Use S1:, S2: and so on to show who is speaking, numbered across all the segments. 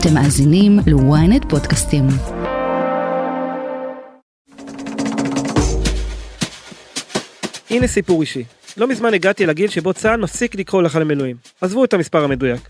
S1: אתם מאזינים ל-ynet פודקאסטים.
S2: הנה סיפור אישי. לא מזמן הגעתי לגיל שבו צה"ל מפסיק לקרוא לך למילואים. עזבו את המספר המדויק.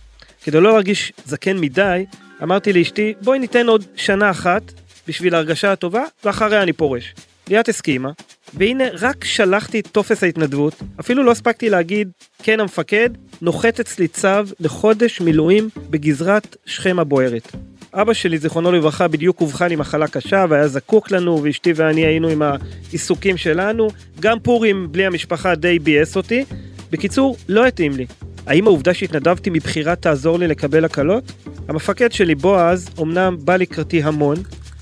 S2: כדי לא להרגיש זקן מדי, אמרתי לאשתי, בואי ניתן עוד שנה אחת בשביל ההרגשה הטובה, ואחריה אני פורש. ליאת הסכימה, והנה רק שלחתי את טופס ההתנדבות, אפילו לא הספקתי להגיד, כן המפקד, נוחת אצלי צו לחודש מילואים בגזרת שכם הבוערת. אבא שלי, זיכרונו לברכה, בדיוק אובחן עם מחלה קשה והיה זקוק לנו, ואשתי ואני היינו עם העיסוקים שלנו. גם פורים בלי המשפחה די ביאס אותי. בקיצור, לא התאים לי. האם העובדה שהתנדבתי מבחירה תעזור לי לקבל הקלות? המפקד שלי, בועז, אמנם בא לקראתי המון,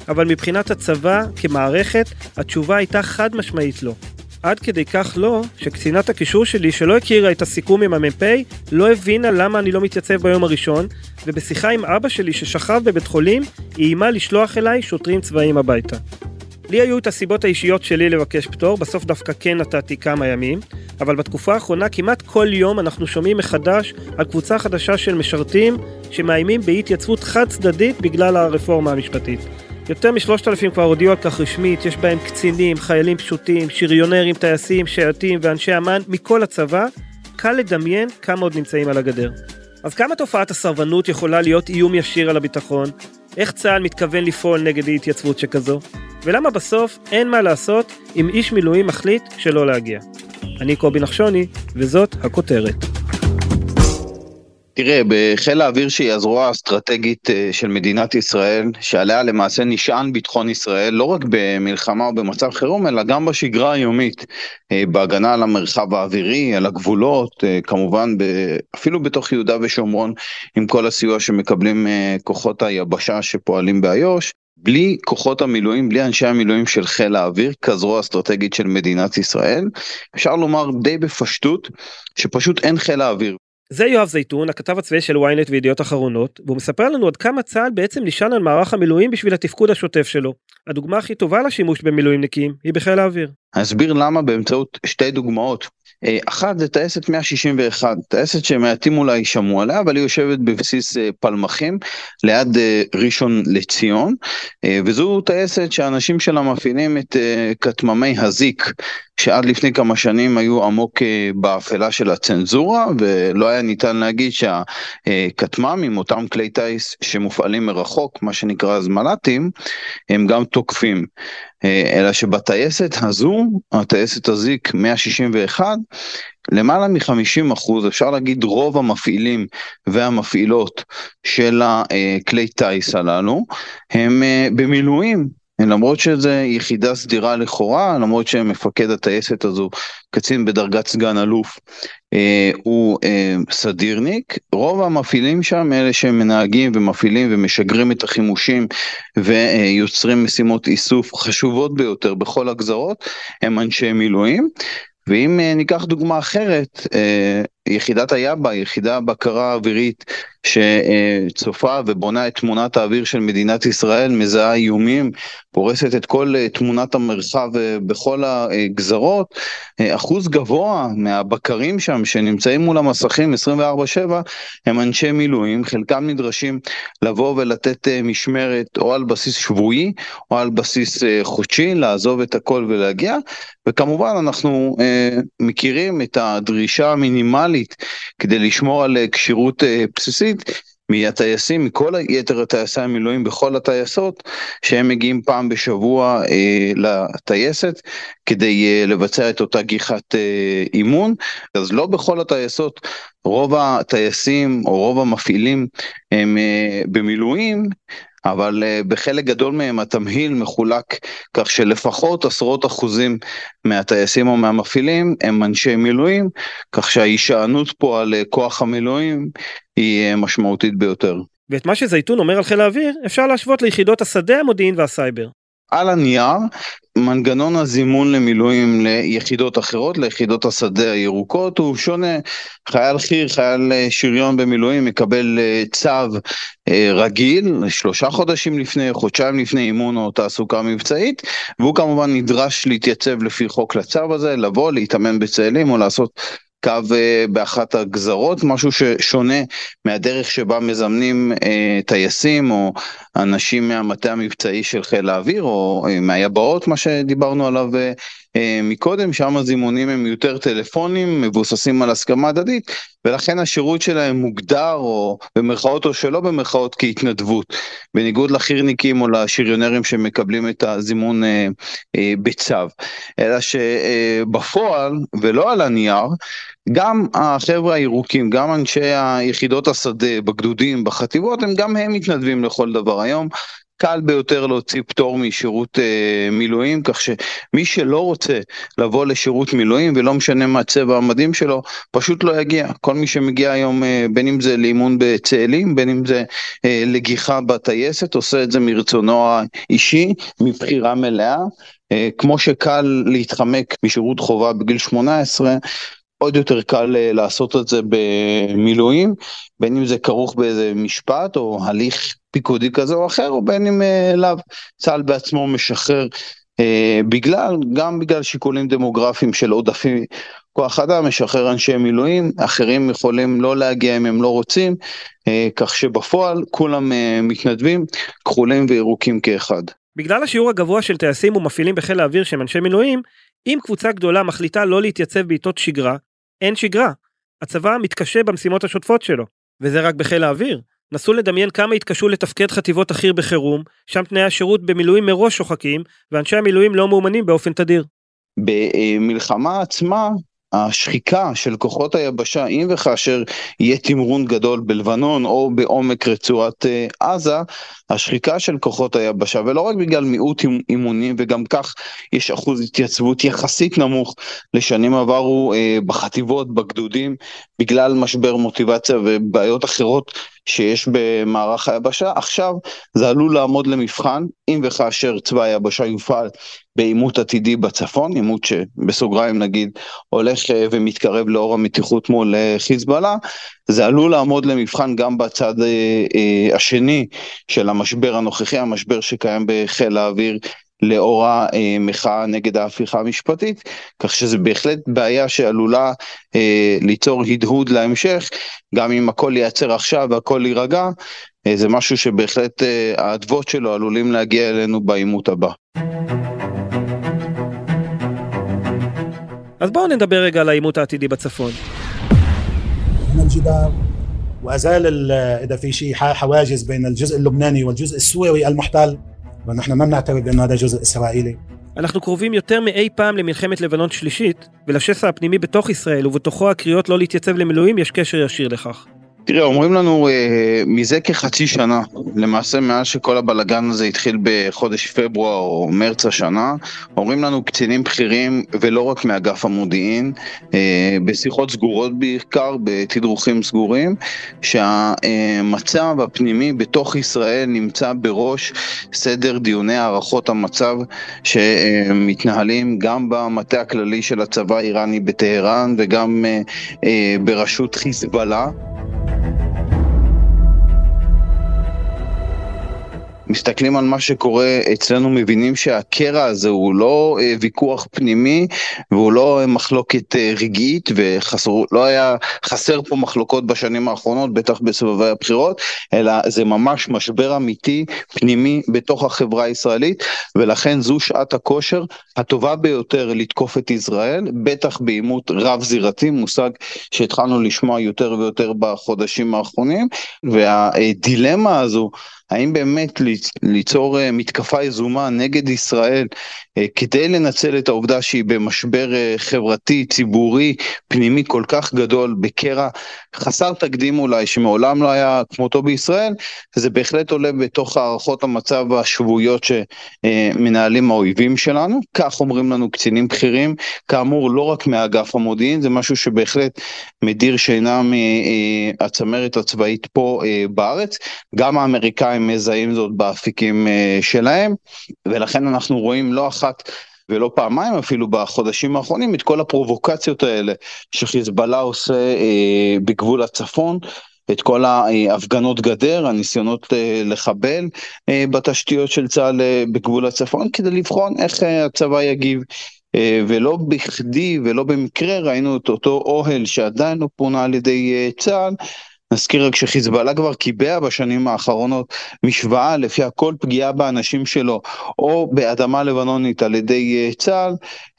S2: אבל מבחינת הצבא, כמערכת, התשובה הייתה חד משמעית לא. עד כדי כך לא, שקצינת הקישור שלי, שלא הכירה את הסיכום עם המ"פ, לא הבינה למה אני לא מתייצב ביום הראשון, ובשיחה עם אבא שלי ששכב בבית חולים, היא איימה לשלוח אליי שוטרים צבאיים הביתה. לי היו את הסיבות האישיות שלי לבקש פטור, בסוף דווקא כן נתתי כמה ימים, אבל בתקופה האחרונה כמעט כל יום אנחנו שומעים מחדש על קבוצה חדשה של משרתים שמאיימים באי התייצבות חד צדדית בגלל הרפורמה המשפטית. יותר משלושת אלפים כבר הודיעו על כך רשמית, יש בהם קצינים, חיילים פשוטים, שריונרים, טייסים, שייטים ואנשי אמ"ן מכל הצבא, קל לדמיין כמה עוד נמצאים על הגדר. אז כמה תופעת הסרבנות יכולה להיות איום ישיר על הביטחון? איך צה"ל מתכוון לפעול נגד אי התייצבות שכזו? ולמה בסוף אין מה לעשות אם איש מילואים מחליט שלא להגיע? אני קובי נחשוני, וזאת הכותרת.
S3: תראה, בחיל האוויר שהיא הזרוע האסטרטגית אה, של מדינת ישראל, שעליה למעשה נשען ביטחון ישראל, לא רק במלחמה או במצב חירום, אלא גם בשגרה היומית, אה, בהגנה על המרחב האווירי, על הגבולות, אה, כמובן אפילו בתוך יהודה ושומרון, עם כל הסיוע שמקבלים כוחות היבשה שפועלים באיו"ש. בלי כוחות המילואים, בלי אנשי המילואים של חיל האוויר, כזרוע אסטרטגית של מדינת ישראל, אפשר לומר די בפשטות, שפשוט אין חיל האוויר.
S2: זה יואב זייתון, הכתב הצבאי של ynet וידיעות אחרונות, והוא מספר לנו עד כמה צה"ל בעצם נשען על מערך המילואים בשביל התפקוד השוטף שלו. הדוגמה הכי טובה לשימוש במילואימניקים היא בחיל האוויר.
S3: אסביר למה באמצעות שתי דוגמאות. אה, אחת זה טייסת 161, טייסת שמעטים אולי שמעו עליה, אבל היא יושבת בבסיס אה, פלמחים ליד אה, ראשון לציון, וזו טייסת שהאנשים שלה מפעילים את כטממי הזיק, שעד לפני כמה שנים היו עמוק באפלה של הצנזורה, ולא היה ניתן להגיד שהכטמ"מים, אותם כלי טיס שמופעלים מרחוק, מה שנקרא אז מל"טים, הם גם תוקפים. אלא שבטייסת הזו, הטייסת הזיק 161, למעלה מ-50 אחוז, אפשר להגיד רוב המפעילים והמפעילות של הכלי טיס הללו, הם אה, במילואים, למרות שזו יחידה סדירה לכאורה, למרות שמפקד הטייסת הזו, קצין בדרגת סגן אלוף, אה, הוא אה, סדירניק, רוב המפעילים שם, אלה שהם מנהגים ומפעילים ומשגרים את החימושים ויוצרים משימות איסוף חשובות ביותר בכל הגזרות, הם אנשי מילואים. ואם אה, ניקח דוגמה אחרת, אה, יחידת היאבה, יחידה בקרה אווירית שצופה ובונה את תמונת האוויר של מדינת ישראל, מזהה איומים, פורסת את כל אה, תמונת המרחב בכל הגזרות, אחוז גבוה מהבקרים שם שנמצאים מול המסכים 24/7 הם אנשי מילואים, חלקם נדרשים לבוא ולתת משמרת או על בסיס שבועי או על בסיס חודשי, לעזוב את הכל ולהגיע, וכמובן אנחנו מכירים את הדרישה המינימלית כדי לשמור על אה, כשירות אה, בסיסית מהטייסים, מכל יתר הטייסי המילואים בכל הטייסות, שהם מגיעים פעם בשבוע אה, לטייסת כדי לבצע את אותה גיחת אימון. אז לא בכל הטייסות, רוב הטייסים או רוב המפעילים הם במילואים, אבל uh, בחלק גדול מהם התמהיל מחולק כך שלפחות עשרות אחוזים מהטייסים או מהמפעילים הם אנשי מילואים, כך שההישענות פה על uh, כוח המילואים היא uh, משמעותית ביותר.
S2: ואת מה שזייתון אומר על חיל האוויר אפשר להשוות ליחידות השדה, המודיעין והסייבר.
S3: על הנייר מנגנון הזימון למילואים ליחידות אחרות, ליחידות השדה הירוקות, הוא שונה. חייל חי"ר, חייל אה, שריון במילואים מקבל אה, צו אה, רגיל, שלושה חודשים לפני, חודשיים לפני אימון או תעסוקה מבצעית, והוא כמובן נדרש להתייצב לפי חוק לצו הזה, לבוא, להתאמן בצאלים או לעשות קו אה, באחת הגזרות, משהו ששונה מהדרך שבה מזמנים אה, טייסים או אנשים מהמטה המבצעי של חיל האוויר או מהיבאות, מה שדיברנו עליו מקודם, שם הזימונים הם יותר טלפונים, מבוססים על הסכמה הדדית, ולכן השירות שלהם מוגדר, או במרכאות או שלא במרכאות, כהתנדבות, בניגוד לחי"רניקים או לשריונרים שמקבלים את הזימון אה, אה, בצו. אלא שבפועל, ולא על הנייר, גם החבר'ה הירוקים, גם אנשי היחידות השדה, בגדודים, בחטיבות, הם גם הם מתנדבים לכל דבר. היום קל ביותר להוציא פטור משירות אה, מילואים, כך שמי שלא רוצה לבוא לשירות מילואים ולא משנה מה צבע המדים שלו, פשוט לא יגיע. כל מי שמגיע היום, אה, בין אם זה לאימון בצאלים, בין אם זה אה, לגיחה בטייסת, עושה את זה מרצונו האישי, מבחירה מלאה. אה, כמו שקל להתחמק משירות חובה בגיל 18, עוד יותר קל אה, לעשות את זה במילואים, בין אם זה כרוך באיזה משפט או הליך פיקודי כזה או אחר, או בין אם אה, לאו. צה"ל בעצמו משחרר אה, בגלל, גם בגלל שיקולים דמוגרפיים של עודפים כוח אדם, משחרר אנשי מילואים, אחרים יכולים לא להגיע אם הם לא רוצים, אה, כך שבפועל כולם אה, מתנדבים, כחולים וירוקים כאחד.
S2: בגלל השיעור הגבוה של טייסים ומפעילים בחיל האוויר שהם אנשי מילואים, אם קבוצה גדולה מחליטה לא להתייצב בעיתות שגרה, אין שגרה. הצבא מתקשה במשימות השוטפות שלו, וזה רק בחיל האוויר. נסו לדמיין כמה יתקשו לתפקד חטיבות החי"ר בחירום, שם תנאי השירות במילואים מראש שוחקים, ואנשי המילואים לא מאומנים באופן תדיר.
S3: במלחמה עצמה השחיקה של כוחות היבשה, אם וכאשר יהיה תמרון גדול בלבנון או בעומק רצועת אה, עזה, השחיקה של כוחות היבשה, ולא רק בגלל מיעוט אימונים, וגם כך יש אחוז התייצבות יחסית נמוך לשנים עברו אה, בחטיבות, בגדודים, בגלל משבר מוטיבציה ובעיות אחרות שיש במערך היבשה, עכשיו זה עלול לעמוד למבחן, אם וכאשר צבא היבשה יופעל בעימות עתידי בצפון, עימות שבסוגריים נגיד הולך אה, ומתקרב לאור המתיחות מול אה, חיזבאללה, זה עלול לעמוד למבחן גם בצד אה, השני של המשבר הנוכחי, המשבר שקיים בחיל האוויר לאור המחאה נגד ההפיכה המשפטית, כך שזה בהחלט בעיה שעלולה אה, ליצור הדהוד להמשך, גם אם הכל ייעצר עכשיו והכל יירגע, אה, זה משהו שבהחלט אה, האדוות שלו עלולים להגיע אלינו בעימות הבא.
S2: אז בואו נדבר רגע על העימות העתידי בצפון.
S4: وازال اذا في شيء حواجز بين الجزء اللبناني والجزء السوري المحتل ونحن ما بنعتبر بانه هذا جزء اسرائيلي
S2: אנחנו קרובים יותר מאי פעם למלחמת לבנון שלישית, ולשסע הפנימי בתוך ישראל ובתוכו הקריאות לא להתייצב למילואים יש קשר ישיר לכך.
S3: תראה, אומרים לנו אה, מזה כחצי שנה, למעשה מאז שכל הבלגן הזה התחיל בחודש פברואר או מרץ השנה, אומרים לנו קצינים בכירים, ולא רק מאגף המודיעין, אה, בשיחות סגורות בעיקר, בתדרוכים סגורים, שהמצב הפנימי בתוך ישראל נמצא בראש סדר דיוני הערכות המצב שמתנהלים גם במטה הכללי של הצבא האיראני בטהרן וגם אה, אה, בראשות חיזבאללה. מסתכלים על מה שקורה אצלנו מבינים שהקרע הזה הוא לא אה, ויכוח פנימי והוא לא אה, מחלוקת אה, רגעית ולא היה חסר פה מחלוקות בשנים האחרונות בטח בסבבי הבחירות אלא זה ממש משבר אמיתי פנימי בתוך החברה הישראלית ולכן זו שעת הכושר הטובה ביותר לתקוף את ישראל בטח בעימות רב זירתי מושג שהתחלנו לשמוע יותר ויותר בחודשים האחרונים והדילמה הזו האם באמת ליצור אה, מתקפה יזומה נגד ישראל אה, כדי לנצל את העובדה שהיא במשבר אה, חברתי, ציבורי, פנימי כל כך גדול, בקרע חסר תקדים אולי, שמעולם לא היה כמותו בישראל, זה בהחלט עולה בתוך הערכות המצב השבועיות שמנהלים האויבים שלנו, כך אומרים לנו קצינים בכירים, כאמור לא רק מאגף המודיעין, זה משהו שבהחלט מדיר שינה מהצמרת הצבאית פה בארץ, גם האמריקאים מזהים זאת באפיקים שלהם, ולכן אנחנו רואים לא אחת ולא פעמיים אפילו בחודשים האחרונים את כל הפרובוקציות האלה שחיזבאללה עושה אה, בגבול הצפון. את כל ההפגנות גדר, הניסיונות אה, לחבל אה, בתשתיות של צה"ל אה, בגבול הצפון, כדי לבחון איך הצבא יגיב. ולא בכדי ולא במקרה ראינו את אותו אוהל שעדיין לא פונה על ידי צה"ל. נזכיר רק שחיזבאללה כבר קיבע בשנים האחרונות משוואה לפיה כל פגיעה באנשים שלו או באדמה לבנונית על ידי צה"ל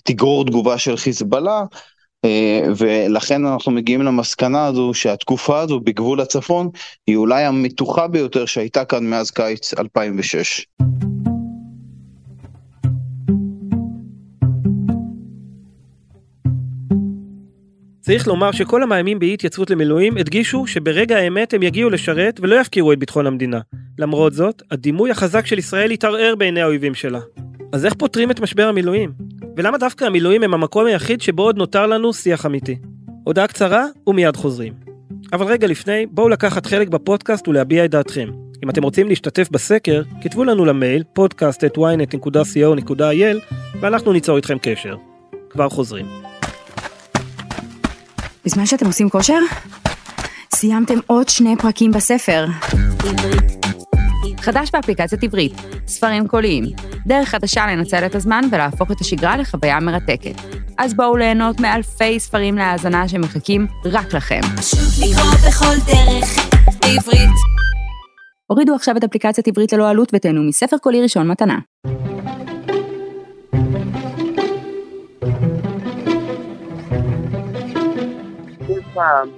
S3: תגרור תגובה של חיזבאללה ולכן אנחנו מגיעים למסקנה הזו שהתקופה הזו בגבול הצפון היא אולי המתוחה ביותר שהייתה כאן מאז קיץ 2006.
S2: צריך לומר שכל המאיימים באי התייצבות למילואים הדגישו שברגע האמת הם יגיעו לשרת ולא יפקירו את ביטחון המדינה. למרות זאת, הדימוי החזק של ישראל התערער בעיני האויבים שלה. אז איך פותרים את משבר המילואים? ולמה דווקא המילואים הם המקום היחיד שבו עוד נותר לנו שיח אמיתי? הודעה קצרה ומיד חוזרים. אבל רגע לפני, בואו לקחת חלק בפודקאסט ולהביע את דעתכם. אם אתם רוצים להשתתף בסקר, כתבו לנו למייל podcast@ynet.co.il ואנחנו ניצור איתכם קשר. כבר חוזרים.
S1: בזמן שאתם עושים כושר, סיימתם עוד שני פרקים בספר. חדש באפליקציית עברית, ספרים קוליים, דרך חדשה לנצל את הזמן ולהפוך את השגרה לחוויה מרתקת. אז בואו ליהנות מאלפי ספרים להאזנה שמחכים רק לכם. הורידו עכשיו את אפליקציית עברית ללא עלות ותהנו מספר קולי ראשון מתנה.
S5: פעם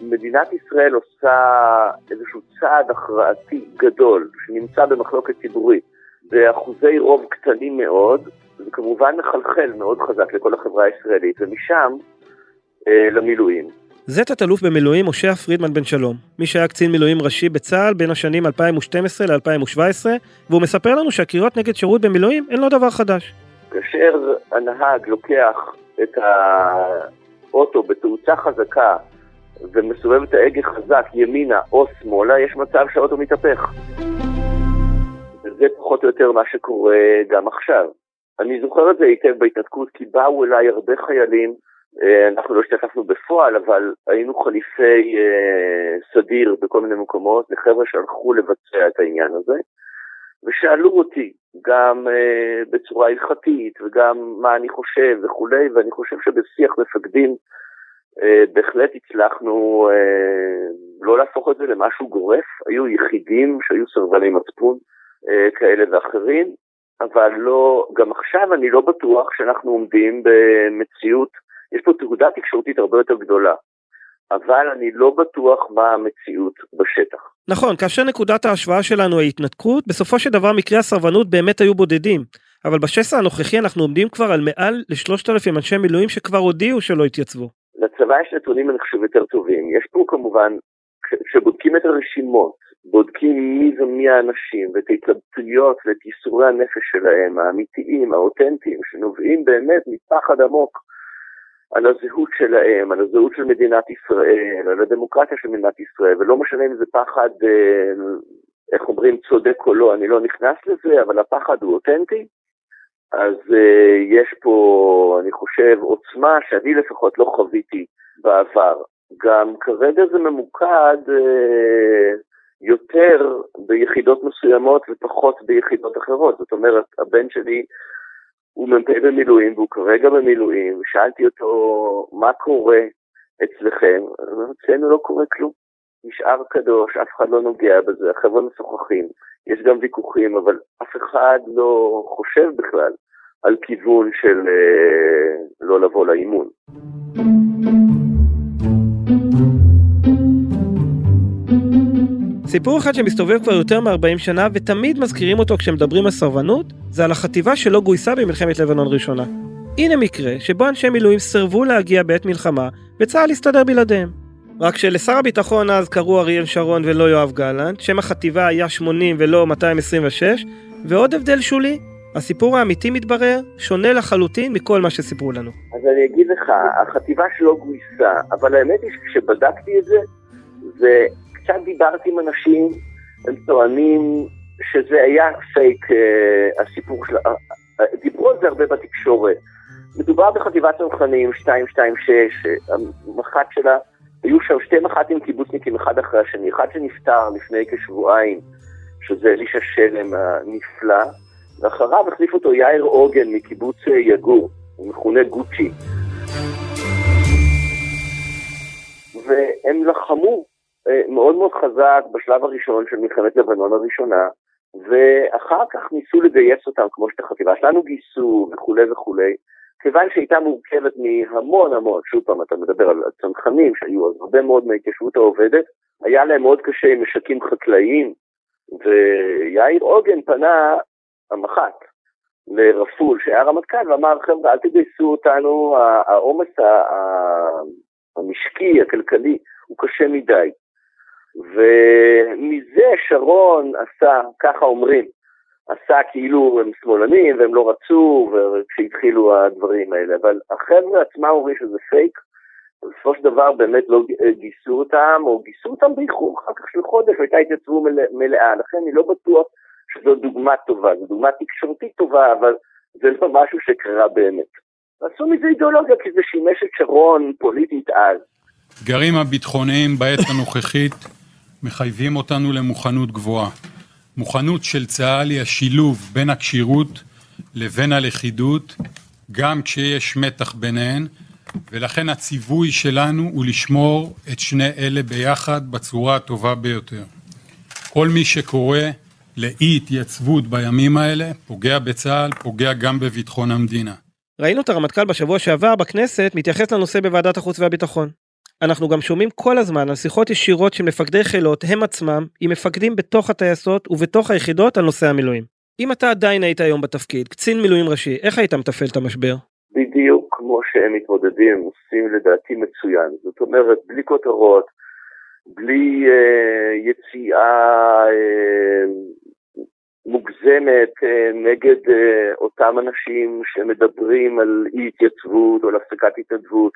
S5: שמדינת ישראל עושה איזשהו צעד הכרעתי גדול שנמצא במחלוקת ציבורית באחוזי רוב קטנים מאוד, זה כמובן מחלחל מאוד חזק לכל החברה הישראלית, ומשם אה, למילואים.
S2: זה תת-אלוף במילואים משה פרידמן בן שלום, מי שהיה קצין מילואים ראשי בצה"ל בין השנים 2012 ל-2017, והוא מספר לנו שהקריאות נגד שירות במילואים הן לא דבר חדש.
S5: כאשר הנהג לוקח את האוטו בתאוצה חזקה ומסובב את ההגה חזק ימינה או שמאלה, יש מצב שהאוטו מתהפך. וזה פחות או יותר מה שקורה גם עכשיו. אני זוכר את זה היטב בהתנתקות, כי באו אליי הרבה חיילים, אה, אנחנו לא השתתפנו בפועל, אבל היינו חליפי אה, סדיר בכל מיני מקומות, לחבר'ה שהלכו לבצע את העניין הזה, ושאלו אותי גם אה, בצורה הלכתית וגם מה אני חושב וכולי, ואני חושב שבשיח מפקדים בהחלט הצלחנו לא להפוך את זה למשהו גורף, היו יחידים שהיו סרבני מצפון כאלה ואחרים, אבל לא, גם עכשיו אני לא בטוח שאנחנו עומדים במציאות, יש פה תעודה תקשורתית הרבה יותר גדולה, אבל אני לא בטוח מה המציאות בשטח.
S2: נכון, כאשר נקודת ההשוואה שלנו היא התנתקות, בסופו של דבר מקרי הסרבנות באמת היו בודדים. אבל בשסע הנוכחי אנחנו עומדים כבר על מעל לשלושת אלפים אנשי מילואים שכבר הודיעו שלא התייצבו.
S5: לצבא יש נתונים אני חושב יותר טובים. יש פה כמובן, כשבודקים את הרשימות, בודקים מי ומי האנשים ואת ההתלבטויות ואת ייסורי הנפש שלהם, האמיתיים, האותנטיים, שנובעים באמת מפחד עמוק על הזהות שלהם, על הזהות של מדינת ישראל, על הדמוקרטיה של מדינת ישראל, ולא משנה אם זה פחד, אה, איך אומרים, צודק או לא, אני לא נכנס לזה, אבל הפחד הוא אותנטי. אז uh, יש פה, אני חושב, עוצמה שאני לפחות לא חוויתי בעבר. גם כרגע זה ממוקד uh, יותר ביחידות מסוימות ופחות ביחידות אחרות. זאת אומרת, הבן שלי הוא מ"פ במילואים והוא כרגע במילואים, ושאלתי אותו מה קורה אצלכם, אצלנו לא קורה כלום. נשאר קדוש, אף אחד לא נוגע בזה, החבר'ה משוחחים, יש גם ויכוחים, אבל אף אחד לא חושב בכלל על כיוון של אה, לא לבוא לאימון.
S2: סיפור אחד שמסתובב כבר יותר מ-40 שנה ותמיד מזכירים אותו כשמדברים על סרבנות, זה על החטיבה שלא גויסה במלחמת לבנון ראשונה. הנה מקרה שבו אנשי מילואים סירבו להגיע בעת מלחמה וצה"ל הסתדר בלעדיהם. רק שלשר הביטחון אז קראו אריאל שרון ולא יואב גלנט, שם החטיבה היה 80 ולא 226, ועוד הבדל שולי, הסיפור האמיתי מתברר שונה לחלוטין מכל מה שסיפרו לנו.
S5: אז אני אגיד לך, החטיבה שלא גויסה, אבל האמת היא שכשבדקתי את זה, זה קצת דיברתי עם אנשים, הם טוענים שזה היה פייק, אה, הסיפור של... אה, אה, דיברו על זה הרבה בתקשורת. מדובר בחטיבת צנחנים 226, המח"ט שלה, היו שם שתי מח"טים קיבוצניקים אחד אחרי השני, אחד שנפטר לפני כשבועיים, שזה אלישע שלם הנפלא, ואחריו החליף אותו יאיר עוגן מקיבוץ יגור, הוא מכונה גוצ'י. והם לחמו אה, מאוד מאוד חזק בשלב הראשון של מלחמת לבנון הראשונה, ואחר כך ניסו לגייס אותם כמו שאת החטיבה שלנו גייסו וכולי וכולי, כיוון שהייתה מורכבת מהמון המון, שוב פעם אתה מדבר על צנחנים שהיו אז הרבה מאוד מההתיישבות העובדת, היה להם מאוד קשה עם משקים חקלאיים, ויאיר עוגן פנה המח"ט לרפול שהיה רמטכ"ל ואמר חבר'ה אל תגייסו אותנו, העומס המשקי, הכלכלי, הוא קשה מדי. ומזה שרון עשה, ככה אומרים, עשה כאילו הם שמאלנים והם לא רצו כשהתחילו הדברים האלה, אבל החבר'ה עצמם אומרים שזה פייק, בסופו של דבר באמת לא גייסו אותם, או גייסו אותם באיחור אחר כך של חודש, והייתה התייצבות מלאה, לכן אני לא בטוח שזו דוגמה טובה, זו דוגמה תקשורתית טובה, אבל זה לא משהו שקרה באמת. עשו מזה אידיאולוגיה כי זה שימש את שרון פוליטית אז.
S6: האתגרים הביטחוניים בעת הנוכחית מחייבים אותנו למוכנות גבוהה. מוכנות של צה"ל היא השילוב בין הכשירות לבין הלכידות, גם כשיש מתח ביניהן, ולכן הציווי שלנו הוא לשמור את שני אלה ביחד בצורה הטובה ביותר. כל מי שקורא לאי התייצבות בימים האלה פוגע בצה"ל, פוגע גם בביטחון המדינה.
S2: ראינו את הרמטכ"ל בשבוע שעבר בכנסת מתייחס לנושא בוועדת החוץ והביטחון. אנחנו גם שומעים כל הזמן על שיחות ישירות של מפקדי חילות הם עצמם עם מפקדים בתוך הטייסות ובתוך היחידות על נושא המילואים. אם אתה עדיין היית היום בתפקיד, קצין מילואים ראשי, איך היית מתפעל את המשבר?
S5: בדיוק כמו שהם מתמודדים, הם עושים לדעתי מצוין. זאת אומרת, בלי כותרות, בלי אה, יציאה אה, מוגזמת אה, נגד אה, אותם אנשים שמדברים על אי התייצבות או על הפסקת התנדבות.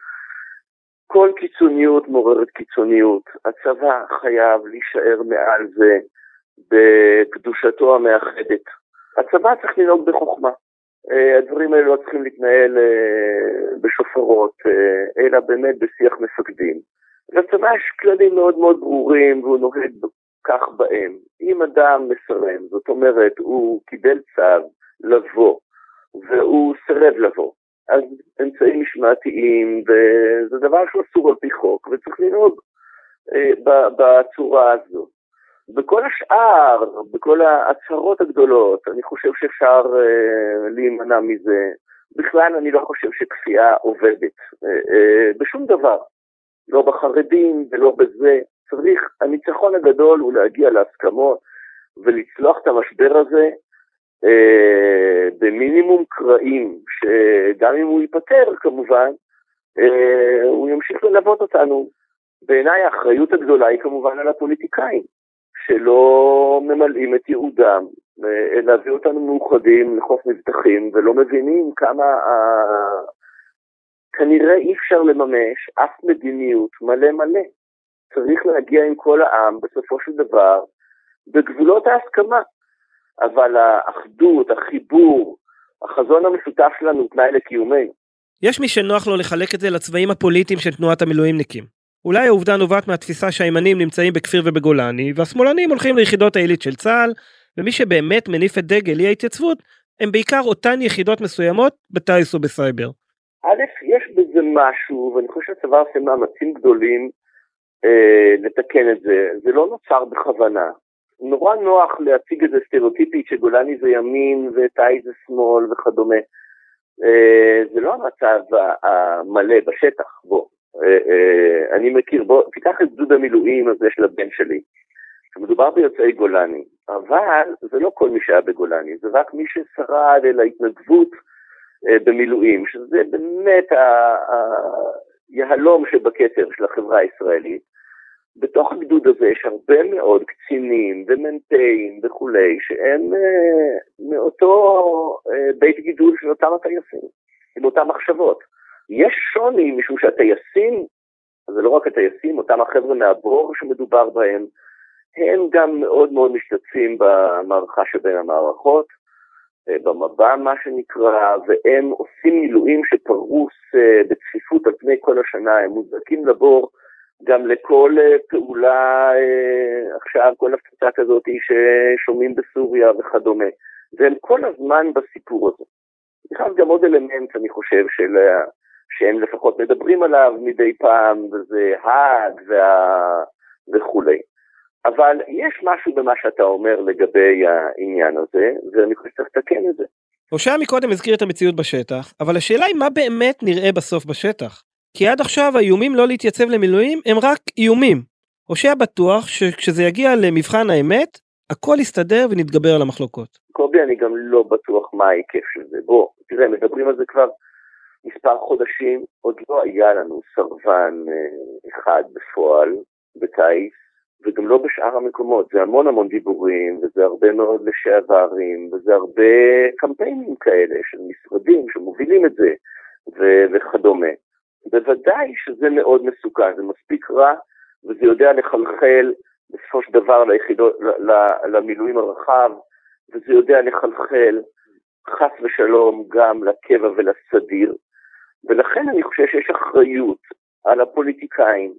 S5: כל קיצוניות מעוררת קיצוניות. הצבא חייב להישאר מעל זה בקדושתו המאחדת. הצבא צריך לנהוג בחוכמה. אה, הדברים האלה לא צריכים להתנהל בשופרות, אלא באמת בשיח מפקדים. לצבא יש כללים מאוד מאוד ברורים והוא נוהג כך בהם. אם אדם מסרב, זאת אומרת, הוא קיבל צו לבוא והוא סירב לבוא, אז אמצעים משמעתיים, וזה דבר שהוא אסור על פי חוק, וצריך לנהוג אה, בצורה הזו. בכל השאר, בכל ההצהרות הגדולות, אני חושב שאפשר אה, להימנע מזה. בכלל אני לא חושב שכפייה עובדת, אה, אה, בשום דבר. לא בחרדים ולא בזה. צריך, הניצחון הגדול הוא להגיע להסכמות ולצלוח את המשבר הזה אה, במינימום קרעים, שגם אם הוא ייפטר כמובן, אה, הוא ימשיך ללוות אותנו. בעיניי האחריות הגדולה היא כמובן על הפוליטיקאים, שלא ממלאים את ייעודם, אה, להביא אותנו מאוחדים לחוף מבטחים ולא מבינים כמה אה, כנראה אי אפשר לממש אף מדיניות מלא מלא. צריך להגיע עם כל העם בסופו של דבר בגבולות ההסכמה. אבל האחדות, החיבור, החזון המשותף שלנו הוא תנאי לקיומנו.
S2: יש מי שנוח לו לחלק את זה לצבעים הפוליטיים של תנועת המילואימניקים. אולי העובדה נובעת מהתפיסה שהימנים נמצאים בכפיר ובגולני, והשמאלנים הולכים ליחידות העילית של צה"ל, ומי שבאמת מניף את דגל אי ההתייצבות, הם בעיקר אותן יחידות מסוימות בטיס ובסייבר.
S5: א', יש בזה משהו, ואני חושב שהצבא עושה מאמצים גדולים אה, לתקן את זה. זה לא נוצר בכוונה. נורא נוח להציג את זה סטריאוטיפית שגולני זה ימין וטאי זה שמאל וכדומה. אה, זה לא המצב המלא בשטח, בוא. אה, אה, אני מכיר, בוא, תיקח את גדוד המילואים הזה של הבן שלי. מדובר ביוצאי גולני, אבל זה לא כל מי שהיה בגולני, זה רק מי ששרד אל ההתנדבות במילואים, שזה באמת היהלום שבכתר של החברה הישראלית. בתוך הגדוד הזה יש הרבה מאוד קצינים ומ"פים וכולי, שהם אה, מאותו אה, בית גידול של אותם הטייסים, עם אותן מחשבות. יש שוני משום שהטייסים, זה לא רק הטייסים, אותם החבר'ה מהבור שמדובר בהם, הם גם מאוד מאוד משתתפים במערכה שבין המערכות. אה, במב"ם מה שנקרא, והם עושים מילואים שפרוס אה, בצפיפות על פני כל השנה, הם מוזרקים לבור גם לכל אה, פעולה עכשיו כל הפצצה כזאת ששומעים בסוריה וכדומה. והם כל הזמן בסיפור הזה. נכנס גם עוד אלמנט, אני חושב, של, שהם לפחות מדברים עליו מדי פעם, וזה האג וה... וכולי. אבל יש משהו במה שאתה אומר לגבי העניין הזה, ואני חושב שצריך לתקן את זה.
S2: הושע מקודם הזכיר את המציאות בשטח, אבל השאלה היא מה באמת נראה בסוף בשטח. כי עד עכשיו האיומים לא להתייצב למילואים הם רק איומים. הושע בטוח שכשזה יגיע למבחן האמת, הכל יסתדר ונתגבר על המחלוקות.
S5: קובי, אני גם לא בטוח מה ההיקף של זה. בוא, תראה, מדברים על זה כבר מספר חודשים, עוד לא היה לנו סרבן אה, אחד בפועל בקיץ, וגם לא בשאר המקומות. זה המון המון דיבורים, וזה הרבה מאוד לשעברים, וזה הרבה קמפיינים כאלה של משרדים שמובילים את זה, ו- וכדומה. בוודאי שזה מאוד מסוכן, זה מספיק רע, וזה יודע לחלחל בסופו של דבר ליחידות, למילואים הרחב, וזה יודע לחלחל חס ושלום גם לקבע ולסדיר, ולכן אני חושב שיש אחריות על הפוליטיקאים,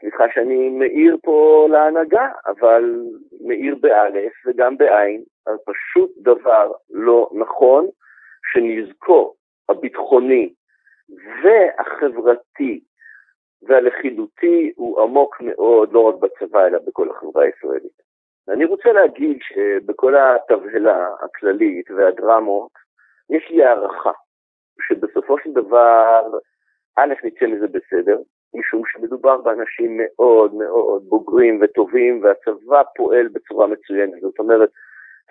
S5: סליחה שאני מאיר פה להנהגה, אבל מאיר באלף וגם בעין, על פשוט דבר לא נכון, שנזקו הביטחוני והחברתי והלכידותי הוא עמוק מאוד, לא רק בצבא, אלא בכל החברה הישראלית. אני רוצה להגיד שבכל התבהלה הכללית והדרמות, יש לי הערכה שבסופו של דבר, א', נצא מזה בסדר, משום שמדובר באנשים מאוד מאוד בוגרים וטובים, והצבא פועל בצורה מצוינת. זאת אומרת,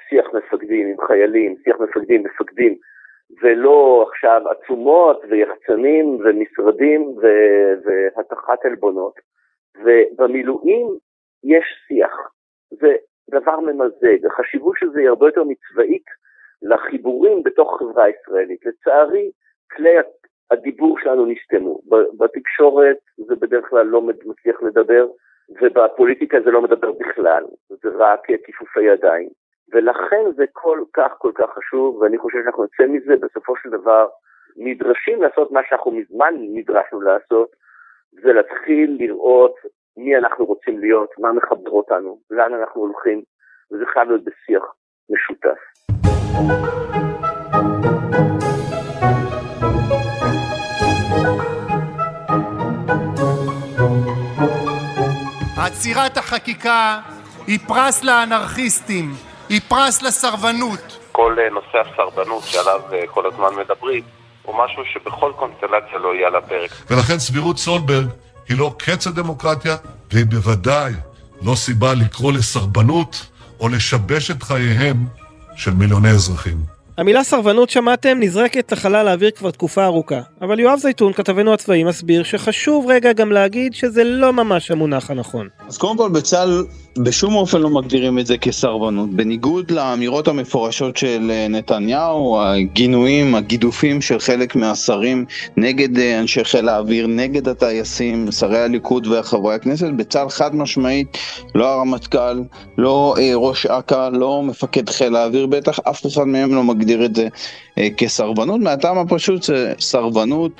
S5: שיח מפקדים עם חיילים, שיח מפקדים, מפקדים ולא עכשיו עצומות ויחצנים ומשרדים והטחת עלבונות. ובמילואים יש שיח. זה דבר ממזג. החשיבות של זה היא הרבה יותר מצבאית לחיבורים בתוך החברה הישראלית. לצערי, כלי הדיבור שלנו נסתמו. בתקשורת זה בדרך כלל לא מצליח לדבר, ובפוליטיקה זה לא מדבר בכלל. זה רק כיפופי ידיים. ולכן זה כל כך כל כך חשוב, ואני חושב שאנחנו נצא מזה בסופו של דבר נדרשים לעשות מה שאנחנו מזמן נדרשנו לעשות, זה להתחיל לראות מי אנחנו רוצים להיות, מה מחבר אותנו, לאן אנחנו הולכים, וזה חייב להיות בשיח משותף.
S7: עצירת החקיקה היא פרס לאנרכיסטים, היא פרס לסרבנות.
S8: כל אה, נושא הסרבנות שעליו אה, כל הזמן מדברים, הוא משהו שבכל קונסטלציה לא יהיה על הפרק.
S9: ולכן סבירות סולברג היא לא קץ הדמוקרטיה, והיא בוודאי לא סיבה לקרוא לסרבנות או לשבש את חייהם של מיליוני אזרחים.
S2: המילה סרבנות שמעתם נזרקת לחלל האוויר כבר תקופה ארוכה, אבל יואב זייתון, כתבנו הצבאי, מסביר שחשוב רגע גם להגיד שזה לא ממש המונח הנכון.
S3: אז קודם כל בצה"ל בשום אופן לא מגדירים את זה כסרבנות. בניגוד לאמירות המפורשות של אה, נתניהו, הגינויים, הגידופים של חלק מהשרים נגד אה, אנשי חיל האוויר, נגד הטייסים, שרי הליכוד וחברי הכנסת, בצה"ל חד משמעית, לא הרמטכ"ל, לא אה, ראש אכ"א, לא מפקד חיל האוויר בטח, אף אחד מהם לא מגדיר את זה כסרבנות, מהטעם הפשוט שסרבנות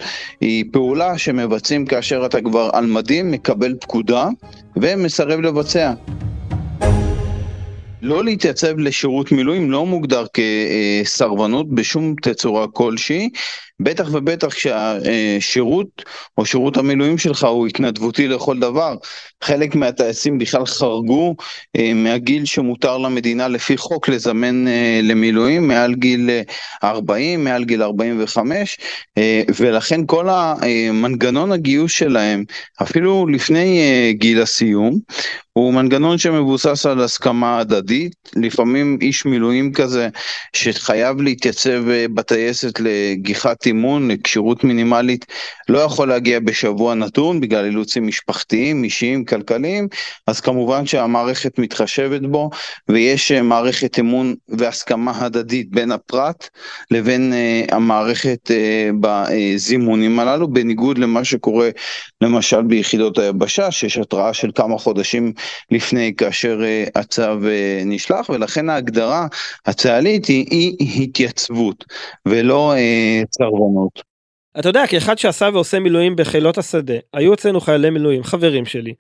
S3: היא פעולה שמבצעים כאשר אתה כבר על מדים, מקבל פקודה ומסרב לבצע. לא להתייצב לשירות מילואים לא מוגדר כסרבנות בשום תצורה כלשהי, בטח ובטח כשהשירות או שירות המילואים שלך הוא התנדבותי לכל דבר. חלק מהטייסים בכלל חרגו אה, מהגיל שמותר למדינה לפי חוק לזמן אה, למילואים מעל גיל 40, אה, מעל גיל 45, ולכן כל המנגנון הגיוס שלהם, אפילו לפני גיל הסיום, הוא מנגנון שמבוסס על הסכמה הדדית, לפעמים איש מילואים כזה שחייב להתייצב בטייסת לגיחת אימון, לכשירות מינימלית, לא יכול להגיע בשבוע נתון בגלל אילוצים משפחתיים, אישיים, כלכליים, אז כמובן שהמערכת מתחשבת בו ויש אה, מערכת אמון והסכמה הדדית בין הפרט לבין uh, המערכת uh, בזימונים הללו, בניגוד למה שקורה למשל ביחידות היבשה, שיש התראה של כמה חודשים לפני כאשר uh, הצו uh, נשלח, ולכן ההגדרה הצה"לית היא אי התייצבות ולא uh, צרבנות.
S2: אתה יודע, כאחד שעשה ועושה מילואים בחילות השדה, היו אצלנו חיילי מילואים, חברים שלי,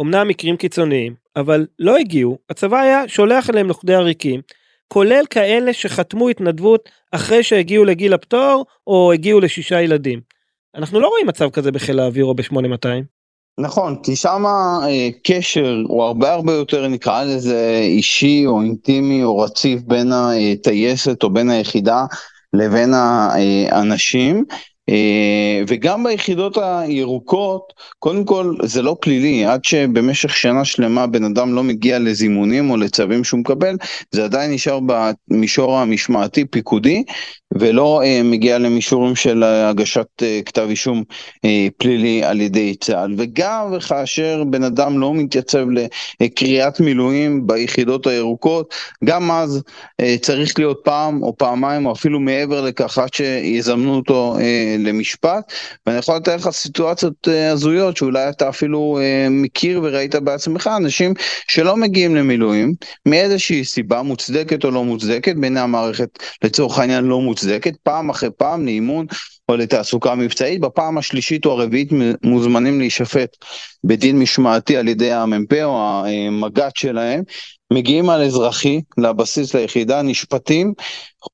S2: אמנם מקרים קיצוניים, אבל לא הגיעו, הצבא היה שולח אליהם לוכדי עריקים, כולל כאלה שחתמו התנדבות אחרי שהגיעו לגיל הפטור או הגיעו לשישה ילדים. אנחנו לא רואים מצב כזה בחיל האוויר או ב-8200.
S3: נכון, כי שם אה, קשר הוא הרבה הרבה יותר נקרא לזה אישי או אינטימי או רציף בין הטייסת או בין היחידה לבין האנשים. אה, וגם ביחידות הירוקות, קודם כל זה לא פלילי, עד שבמשך שנה שלמה בן אדם לא מגיע לזימונים או לצווים שהוא מקבל, זה עדיין נשאר במישור המשמעתי פיקודי, ולא uh, מגיע למישורים של הגשת uh, כתב אישום uh, פלילי על ידי צה"ל. וגם כאשר בן אדם לא מתייצב לקריאת מילואים ביחידות הירוקות, גם אז uh, צריך להיות פעם או פעמיים או אפילו מעבר לכך עד שיזמנו אותו uh, למשפט. ואני יכול לתאר לך סיטואציות uh, הזויות שאולי אתה אפילו uh, מכיר וראית בעצמך, אנשים שלא מגיעים למילואים מאיזושהי סיבה מוצדקת או לא מוצדקת, בעיני המערכת לצורך העניין לא מוצדקת. מוצדקת, פעם אחרי פעם לאימון או לתעסוקה מבצעית, בפעם השלישית או הרביעית מוזמנים להישפט בדין משמעתי על ידי המ"פ או המג"ד שלהם, מגיעים על אזרחי לבסיס ליחידה, נשפטים,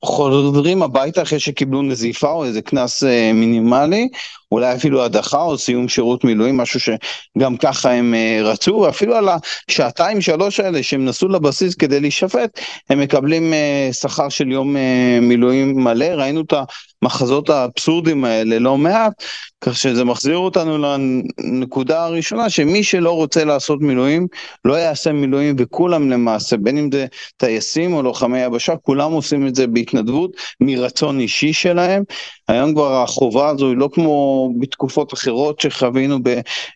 S3: חוזרים הביתה אחרי שקיבלו נזיפה או איזה קנס אה, מינימלי, אולי אפילו הדחה או סיום שירות מילואים, משהו שגם ככה הם אה, רצו, ואפילו על השעתיים שלוש האלה שהם נסעו לבסיס כדי להישפט, הם מקבלים אה, שכר של יום מילואים מלא, ראינו את המחזות האבסורדים האלה לא מעט, כך שזה מחזיר אותנו לנקודה הראשונה, שמי שלא רוצה לעשות מילואים, לא יעשה מילואים, וכולם למעשה, בין אם זה טייסים או לוחמי יבשה, כולם עושים את זה בהתנדבות, מרצון אישי שלהם. היום כבר החובה הזו היא לא כמו בתקופות אחרות שחווינו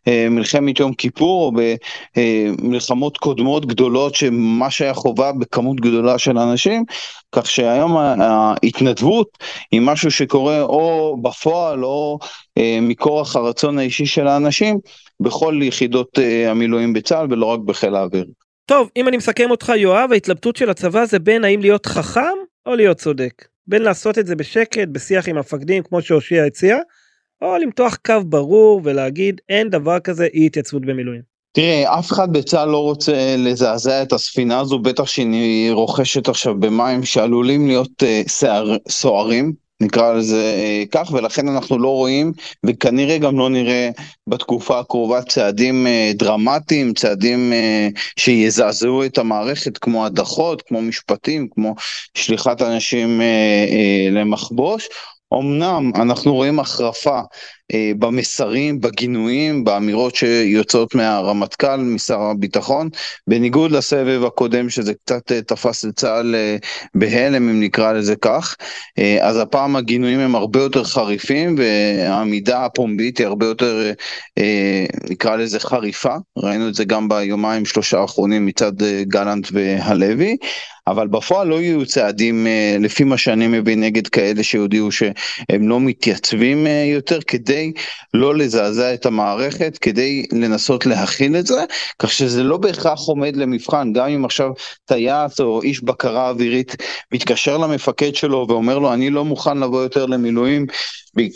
S3: במלחמת יום כיפור, או במלחמות קודמות גדולות, שמה שהיה חובה בכמות גדולה של אנשים, כך שהיום ההתנדבות היא משהו שקורה או בפועל או מכורח הרצון האישי של האנשים בכל יחידות אה, המילואים בצה"ל ולא רק בחיל האוויר.
S2: טוב, אם אני מסכם אותך יואב, ההתלבטות של הצבא זה בין האם להיות חכם או להיות צודק. בין לעשות את זה בשקט, בשיח עם המפקדים כמו שהושיע הציע, או למתוח קו ברור ולהגיד אין דבר כזה אי התייצבות במילואים.
S3: תראה, אף אחד בצה"ל לא רוצה לזעזע את הספינה הזו, בטח שהיא רוכשת עכשיו במים שעלולים להיות uh, סוערים, נקרא לזה uh, כך, ולכן אנחנו לא רואים, וכנראה גם לא נראה בתקופה הקרובה צעדים uh, דרמטיים, צעדים uh, שיזעזעו את המערכת, כמו הדחות, כמו משפטים, כמו שליחת אנשים למחבוש. אמנם אנחנו רואים החרפה אה, במסרים, בגינויים, באמירות שיוצאות מהרמטכ"ל, משר הביטחון, בניגוד לסבב הקודם שזה קצת אה, תפס את צה"ל אה, בהלם אם נקרא לזה כך, אז הפעם הגינויים הם הרבה יותר חריפים והעמידה הפומבית היא הרבה יותר נקרא לזה חריפה, ראינו את זה גם ביומיים שלושה האחרונים מצד גלנט והלוי. אבל בפועל לא יהיו צעדים לפי מה שאני מבין נגד כאלה שהודיעו שהם לא מתייצבים יותר כדי לא לזעזע את המערכת, כדי לנסות להכיל את זה, כך שזה לא בהכרח עומד למבחן, גם אם עכשיו טייס או איש בקרה אווירית מתקשר למפקד שלו ואומר לו אני לא מוכן לבוא יותר למילואים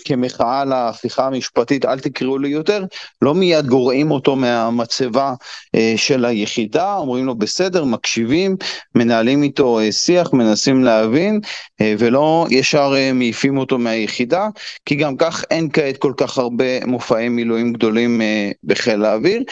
S3: כמחאה להפיכה המשפטית, אל תקראו לי יותר, לא מיד גורעים אותו מהמצבה אה, של היחידה, אומרים לו בסדר, מקשיבים, מנהלים איתו אה, שיח, מנסים להבין, אה, ולא ישר מעיפים אותו מהיחידה, כי גם כך אין כעת כל כך הרבה מופעי מילואים גדולים בחיל האוויר.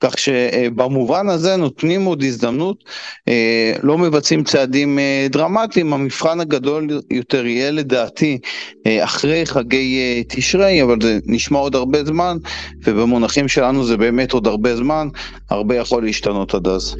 S3: כך שבמובן הזה נותנים עוד הזדמנות, אה, לא מבצעים צעדים אה, דרמטיים, המבחן הגדול יותר יהיה לדעתי אה, אחרי חגי תשרי, אבל זה נשמע עוד הרבה זמן, ובמונחים שלנו זה באמת עוד הרבה זמן, הרבה יכול להשתנות עד אז.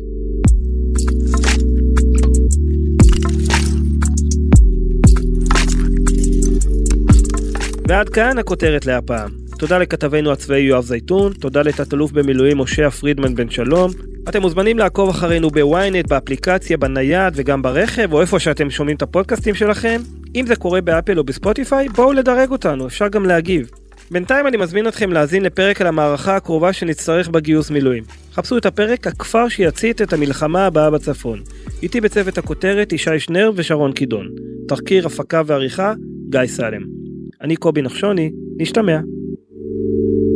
S2: ועד כאן הכותרת להפעם. תודה לכתבנו הצבאי יואב זייתון, תודה לתת-אלוף במילואים משה פרידמן בן שלום. אתם מוזמנים לעקוב אחרינו בוויינט, באפליקציה, בנייד וגם ברכב, או איפה שאתם שומעים את הפודקאסטים שלכם. אם זה קורה באפל או בספוטיפיי, בואו לדרג אותנו, אפשר גם להגיב. בינתיים אני מזמין אתכם להאזין לפרק על המערכה הקרובה שנצטרך בגיוס מילואים. חפשו את הפרק הכפר שיצית את המלחמה הבאה בצפון. איתי בצוות הכותרת ישי שנר ושרון קידון. תחקיר, הפקה ועריכה, גיא סלם. אני קובי נחשוני, נשתמע. thank you